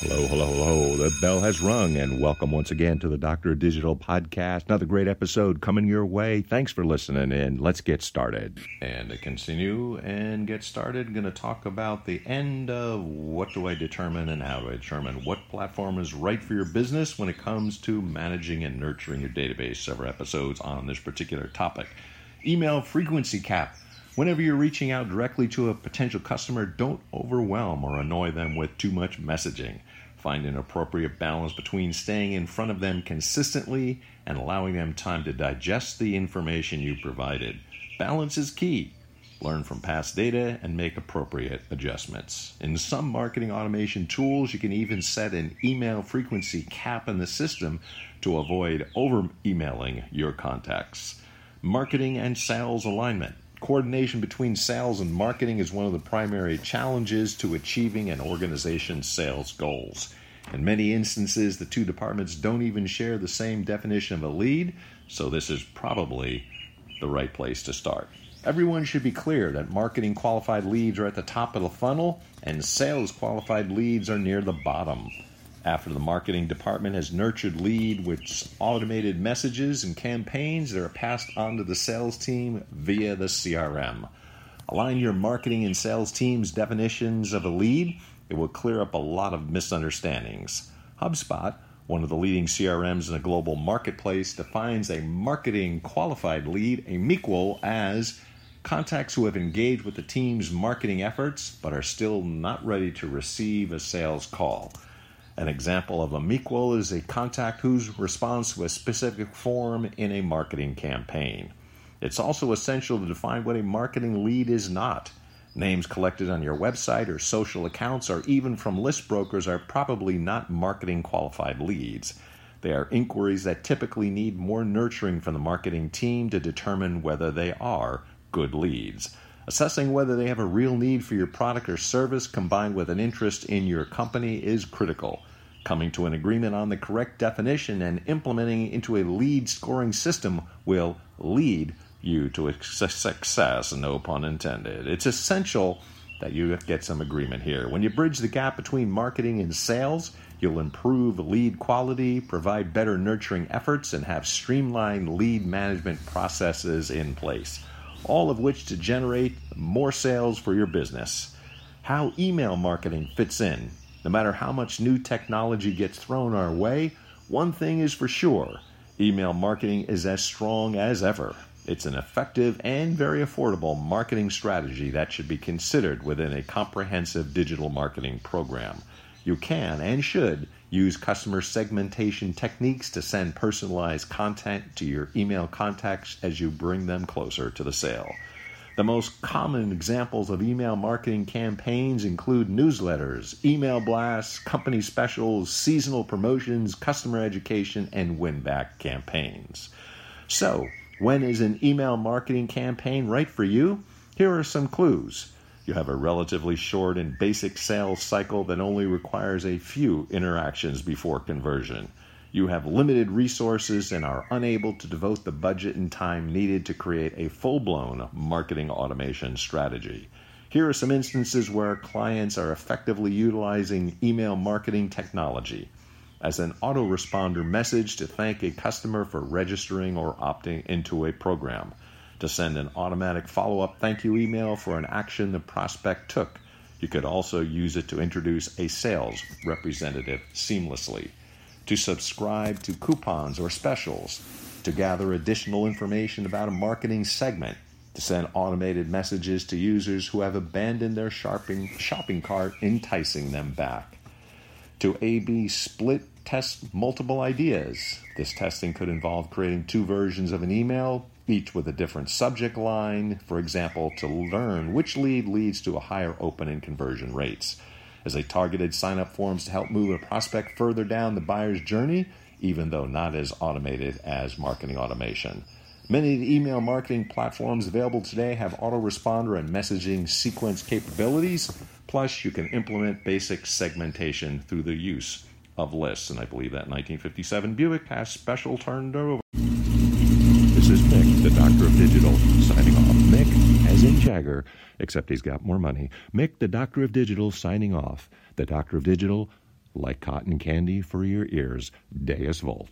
Hello, hello, hello. The bell has rung, and welcome once again to the Doctor Digital podcast. Another great episode coming your way. Thanks for listening in. Let's get started. And to continue and get started, going to talk about the end of what do I determine and how do I determine what platform is right for your business when it comes to managing and nurturing your database. Several episodes on this particular topic. Email frequency cap. Whenever you're reaching out directly to a potential customer, don't overwhelm or annoy them with too much messaging. Find an appropriate balance between staying in front of them consistently and allowing them time to digest the information you provided. Balance is key. Learn from past data and make appropriate adjustments. In some marketing automation tools, you can even set an email frequency cap in the system to avoid over emailing your contacts. Marketing and sales alignment. Coordination between sales and marketing is one of the primary challenges to achieving an organization's sales goals. In many instances, the two departments don't even share the same definition of a lead, so this is probably the right place to start. Everyone should be clear that marketing qualified leads are at the top of the funnel and sales qualified leads are near the bottom. After the marketing department has nurtured lead with automated messages and campaigns that are passed on to the sales team via the CRM. Align your marketing and sales team's definitions of a lead, it will clear up a lot of misunderstandings. HubSpot, one of the leading CRMs in the global marketplace, defines a marketing qualified lead, a MQL, as contacts who have engaged with the team's marketing efforts but are still not ready to receive a sales call. An example of a MQL is a contact whose responds to a specific form in a marketing campaign. It's also essential to define what a marketing lead is not. Names collected on your website or social accounts or even from list brokers are probably not marketing qualified leads. They are inquiries that typically need more nurturing from the marketing team to determine whether they are good leads. Assessing whether they have a real need for your product or service combined with an interest in your company is critical. Coming to an agreement on the correct definition and implementing into a lead scoring system will lead you to success, no pun intended. It's essential that you get some agreement here. When you bridge the gap between marketing and sales, you'll improve lead quality, provide better nurturing efforts, and have streamlined lead management processes in place, all of which to generate more sales for your business. How email marketing fits in. No matter how much new technology gets thrown our way, one thing is for sure email marketing is as strong as ever. It's an effective and very affordable marketing strategy that should be considered within a comprehensive digital marketing program. You can and should use customer segmentation techniques to send personalized content to your email contacts as you bring them closer to the sale. The most common examples of email marketing campaigns include newsletters, email blasts, company specials, seasonal promotions, customer education, and win back campaigns. So, when is an email marketing campaign right for you? Here are some clues. You have a relatively short and basic sales cycle that only requires a few interactions before conversion. You have limited resources and are unable to devote the budget and time needed to create a full blown marketing automation strategy. Here are some instances where clients are effectively utilizing email marketing technology as an autoresponder message to thank a customer for registering or opting into a program, to send an automatic follow up thank you email for an action the prospect took, You could also use it to introduce a sales representative seamlessly, to subscribe to coupons or specials, to gather additional information about a marketing segment, to send automated messages to users who have abandoned their shopping, shopping cart, enticing them back, to A B split test multiple ideas. This testing could involve creating two versions of an email, each with a different subject line, for example, to learn which lead leads to a higher open and conversion rates. As they targeted sign up forms to help move a prospect further down the buyer's journey, even though not as automated as marketing automation. Many of the email marketing platforms available today have autoresponder and messaging sequence capabilities. Plus, you can implement basic segmentation through the use of lists. And I believe that 1957 Buick has special turned over. This is Mick, the Doctor of Digital, signing off. Mick, as in Jagger, except he's got more money. Mick, the Doctor of Digital, signing off. The Doctor of Digital, like cotton candy for your ears, Deus Vult.